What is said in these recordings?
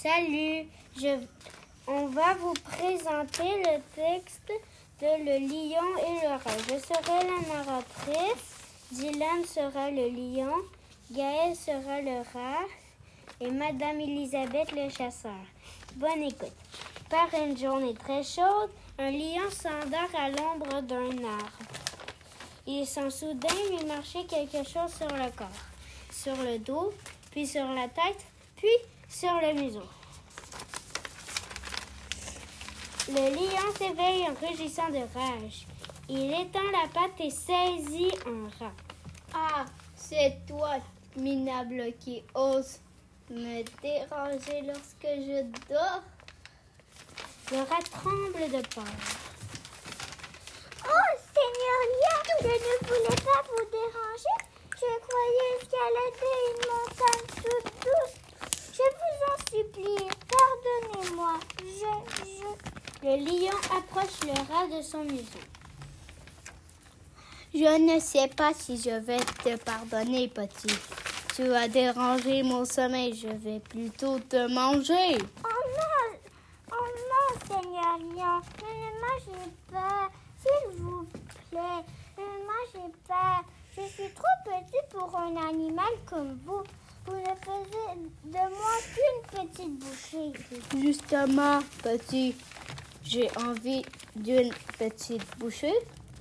Salut, on va vous présenter le texte de Le lion et le rat. Je serai la narratrice, Dylan sera le lion, Gaël sera le rat et Madame Elisabeth le chasseur. Bonne écoute. Par une journée très chaude, un lion s'endort à l'ombre d'un arbre. Il sent soudain lui marcher quelque chose sur le corps, sur le dos, puis sur la tête, puis sur le museau. Le lion s'éveille en rugissant de rage. Il étend la patte et saisit un rat. Ah, c'est toi, minable, qui ose me déranger lorsque je dors? Le rat tremble de peur. Oh, Seigneur Lion, je ne voulais pas vous déranger. Je croyais escalader une montagne toute douce. Je vous en supplie, pardonnez-moi. Je, je... Le lion approche le rat de son museau. Je ne sais pas si je vais te pardonner, petit. Tu as dérangé mon sommeil. Je vais plutôt te manger. Oh non, oh non, Seigneur Lion, ne me mangez pas. S'il vous plaît, ne me mangez pas. Je suis trop petit pour un animal comme vous. Vous ne faisiez de moi qu'une petite bouchée. Justement, petit, j'ai envie d'une petite bouchée,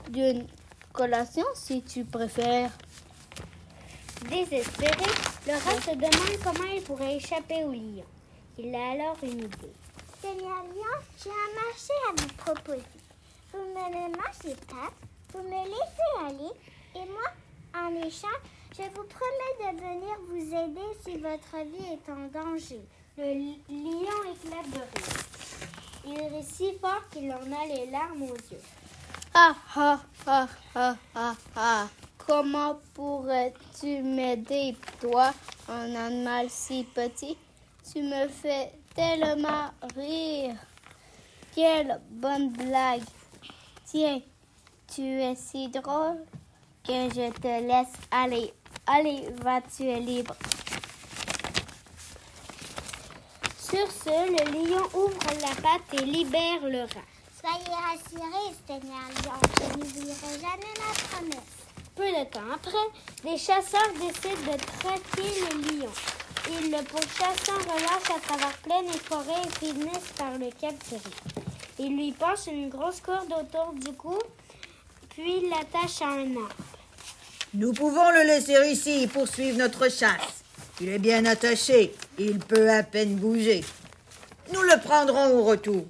d'une collation si tu préfères. Désespéré, le rat se demande comment il pourrait échapper au lion. Il a alors une idée. Seigneur Lion, j'ai un marché à vous proposer. Vous ne me mangez pas, vous me laissez aller, et moi, en échange, je vous promets de venir vous aider si votre vie est en danger. Le lion éclate de rire. Il rit si fort qu'il en a les larmes aux yeux. Ah ah ah ah ah ah. Comment pourrais-tu m'aider, toi, un animal si petit? Tu me fais tellement rire. Quelle bonne blague. Tiens, tu es si drôle que je te laisse aller. Allez, va, tu es libre? Sur ce, le lion ouvre la patte et libère le rat. Soyez rassurés, Seigneur Lion, je n'oublierai jamais ma promesse. Peu de temps après, des chasseurs décident de traquer le lion. Ils le pourchassent en relâche à travers plaine et forêt et finissent par le capturer. Ils lui passent une grosse corde autour du cou, puis l'attachent à un arbre. Nous pouvons le laisser ici et poursuivre notre chasse. Il est bien attaché. Il peut à peine bouger. Nous le prendrons au retour.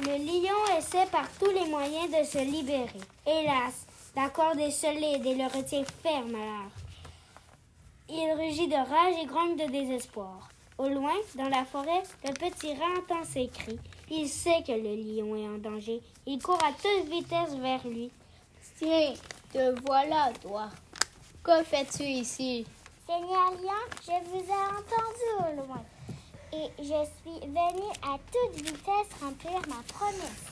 Le lion essaie par tous les moyens de se libérer. Hélas, la corde est solide et le retient ferme à l'arbre. Il rugit de rage et grogne de désespoir. Au loin, dans la forêt, le petit rat entend ses cris. Il sait que le lion est en danger. Il court à toute vitesse vers lui. Tiens, te voilà, toi. Que fais-tu ici? Seigneur je vous ai entendu au loin. Et je suis venue à toute vitesse remplir ma promesse.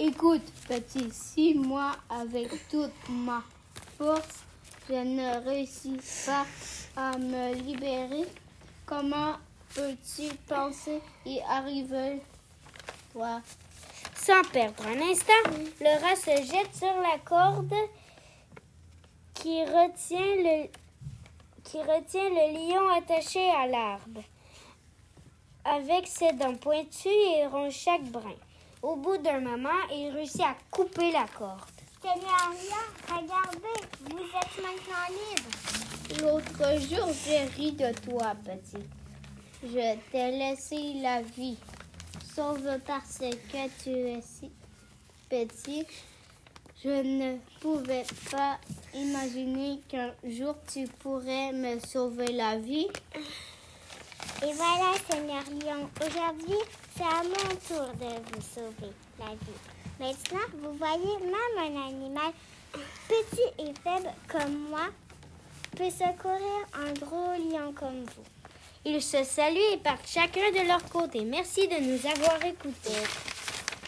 Écoute, petit, si moi, avec toute ma force, je ne réussis pas à me libérer, comment peux-tu penser y arriver, toi? Sans perdre un instant, le rat se jette sur la corde qui retient le, qui retient le lion attaché à l'arbre. Avec ses dents pointues, il ronge chaque brin. Au bout d'un moment, il réussit à couper la corde. Seigneur Lion, regardez, vous êtes maintenant libre. L'autre jour, j'ai ri de toi, petit. Je t'ai laissé la vie, sauf parce que tu es si petit. Je ne pouvais pas imaginer qu'un jour tu pourrais me sauver la vie. Et voilà, Seigneur Lion, aujourd'hui, c'est à mon tour de vous sauver la vie. Maintenant, vous voyez, même un animal petit et faible comme moi peut secourir un gros lion comme vous. Ils se saluent et partent chacun de leur côté. Merci de nous avoir écoutés.